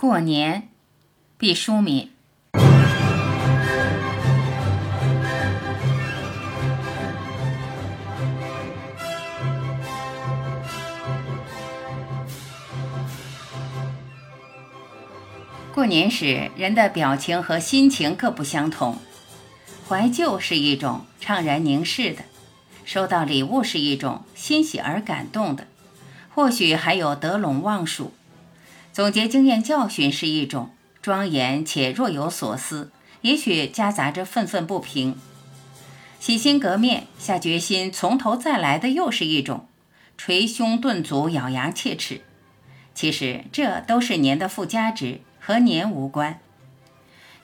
过年，毕淑敏。过年时，人的表情和心情各不相同。怀旧是一种怅然凝视的，收到礼物是一种欣喜而感动的，或许还有得陇望蜀。总结经验教训是一种庄严且若有所思，也许夹杂着愤愤不平。洗心革面，下决心从头再来的又是一种捶胸顿足，咬牙切齿。其实这都是年的附加值，和年无关。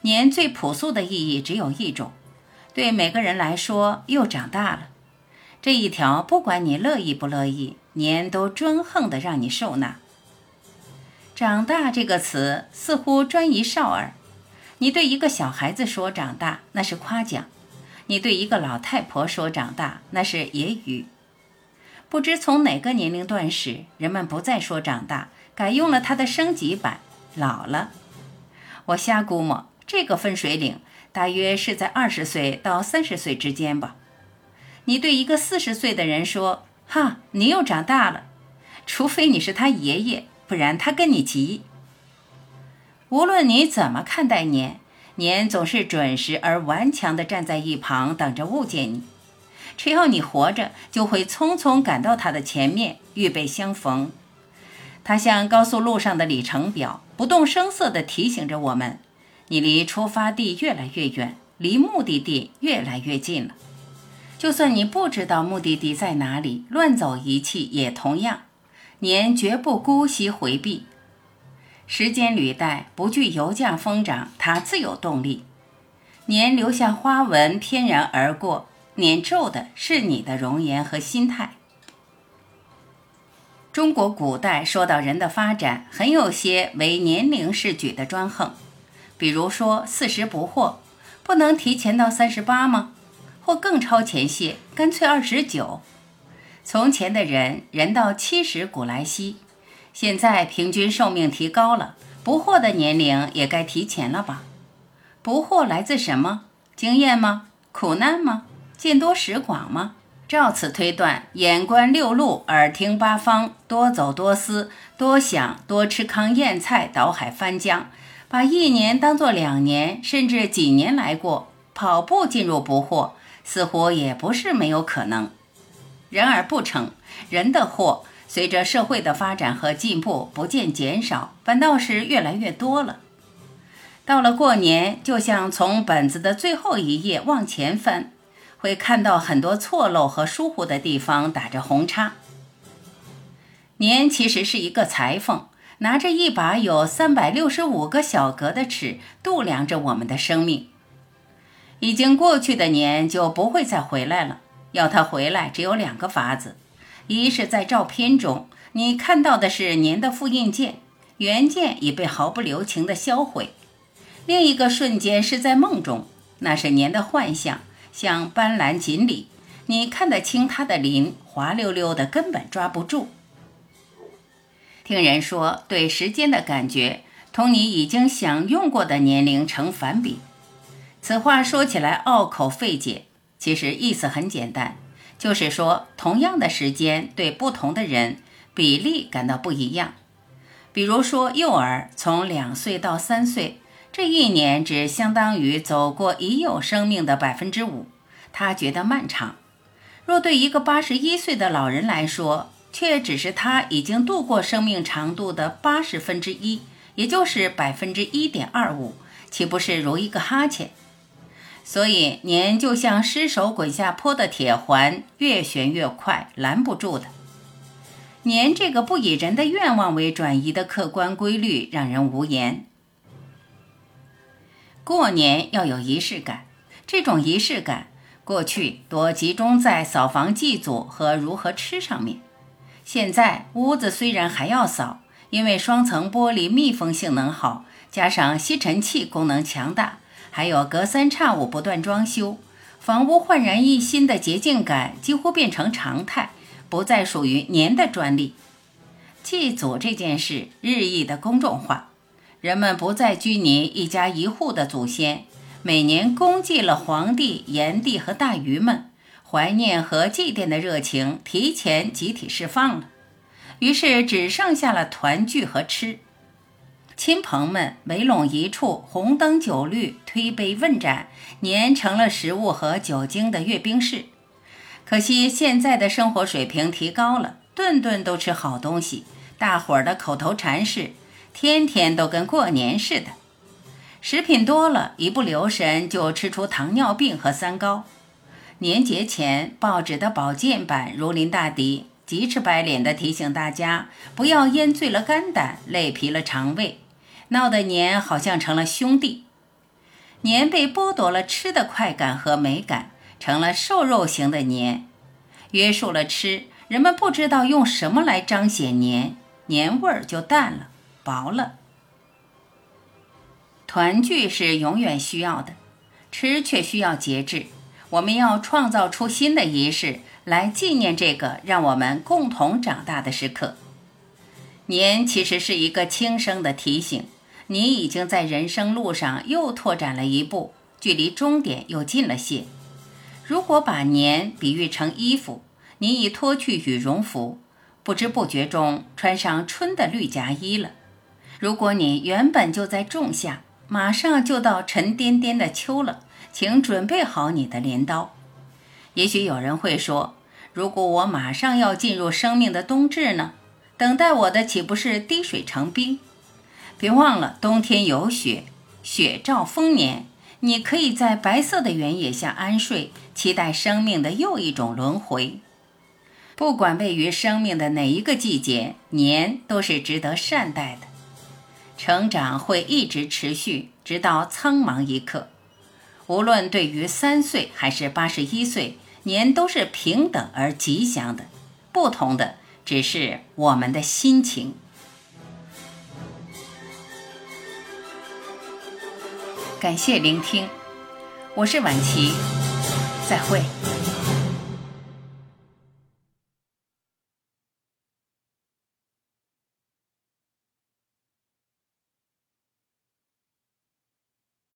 年最朴素的意义只有一种，对每个人来说又长大了。这一条，不管你乐意不乐意，年都专横的让你受纳。长大这个词似乎专一少儿。你对一个小孩子说长大，那是夸奖；你对一个老太婆说长大，那是揶揄。不知从哪个年龄段时，人们不再说长大，改用了它的升级版——老了。我瞎估摸，这个分水岭大约是在二十岁到三十岁之间吧。你对一个四十岁的人说：“哈，你又长大了。”除非你是他爷爷。不然他跟你急。无论你怎么看待年，年总是准时而顽强地站在一旁，等着误解你。只要你活着，就会匆匆赶到他的前面，预备相逢。他像高速路上的里程表，不动声色地提醒着我们：你离出发地越来越远，离目的地越来越近了。就算你不知道目的地在哪里，乱走一气也同样。年绝不姑息回避，时间履带不惧油价疯涨，它自有动力。年留下花纹翩然而过，年皱的是你的容颜和心态。中国古代说到人的发展，很有些为年龄是举的专横，比如说四十不惑，不能提前到三十八吗？或更超前些，干脆二十九。从前的人人到七十古来稀，现在平均寿命提高了，不惑的年龄也该提前了吧？不惑来自什么？经验吗？苦难吗？见多识广吗？照此推断，眼观六路，耳听八方，多走多思，多想，多吃糠咽菜，倒海翻江，把一年当作两年，甚至几年来过，跑步进入不惑，似乎也不是没有可能。人而不成，人的祸随着社会的发展和进步不见减少，反倒是越来越多了。到了过年，就像从本子的最后一页往前翻，会看到很多错漏和疏忽的地方打着红叉。年其实是一个裁缝，拿着一把有三百六十五个小格的尺，度量着我们的生命。已经过去的年就不会再回来了。要他回来，只有两个法子：一是在照片中，你看到的是您的复印件，原件已被毫不留情地销毁；另一个瞬间是在梦中，那是您的幻象，像斑斓锦鲤，你看得清它的鳞，滑溜溜的，根本抓不住。听人说，对时间的感觉同你已经享用过的年龄成反比，此话说起来拗口费解。其实意思很简单，就是说同样的时间对不同的人比例感到不一样。比如说幼儿从两岁到三岁这一年，只相当于走过已有生命的百分之五，他觉得漫长；若对一个八十一岁的老人来说，却只是他已经度过生命长度的八十分之一，也就是百分之一点二五，岂不是如一个哈欠？所以年就像失手滚下坡的铁环，越旋越快，拦不住的。年这个不以人的愿望为转移的客观规律，让人无言。过年要有仪式感，这种仪式感过去多集中在扫房祭祖和如何吃上面，现在屋子虽然还要扫，因为双层玻璃密封性能好，加上吸尘器功能强大。还有隔三差五不断装修，房屋焕然一新的洁净感几乎变成常态，不再属于年的专利。祭祖这件事日益的公众化，人们不再拘泥一家一户的祖先，每年公祭了皇帝、炎帝和大禹们，怀念和祭奠的热情提前集体释放了，于是只剩下了团聚和吃。亲朋们围拢一处，红灯酒绿，推杯问盏，年成了食物和酒精的阅兵式。可惜现在的生活水平提高了，顿顿都吃好东西，大伙儿的口头禅是“天天都跟过年似的”。食品多了，一不留神就吃出糖尿病和三高。年节前，报纸的保健版如临大敌，急赤白脸地提醒大家不要烟醉了肝胆，累疲了肠胃。闹得年好像成了兄弟，年被剥夺了吃的快感和美感，成了瘦肉型的年，约束了吃，人们不知道用什么来彰显年，年味儿就淡了，薄了。团聚是永远需要的，吃却需要节制。我们要创造出新的仪式来纪念这个让我们共同长大的时刻。年其实是一个轻声的提醒。你已经在人生路上又拓展了一步，距离终点又近了些。如果把年比喻成衣服，你已脱去羽绒服，不知不觉中穿上春的绿夹衣了。如果你原本就在仲夏，马上就到沉甸甸的秋了，请准备好你的镰刀。也许有人会说，如果我马上要进入生命的冬至呢？等待我的岂不是滴水成冰？别忘了，冬天有雪，雪兆丰年。你可以在白色的原野下安睡，期待生命的又一种轮回。不管位于生命的哪一个季节，年都是值得善待的。成长会一直持续，直到苍茫一刻。无论对于三岁还是八十一岁，年都是平等而吉祥的。不同的只是我们的心情。感谢聆听，我是婉琪，再会。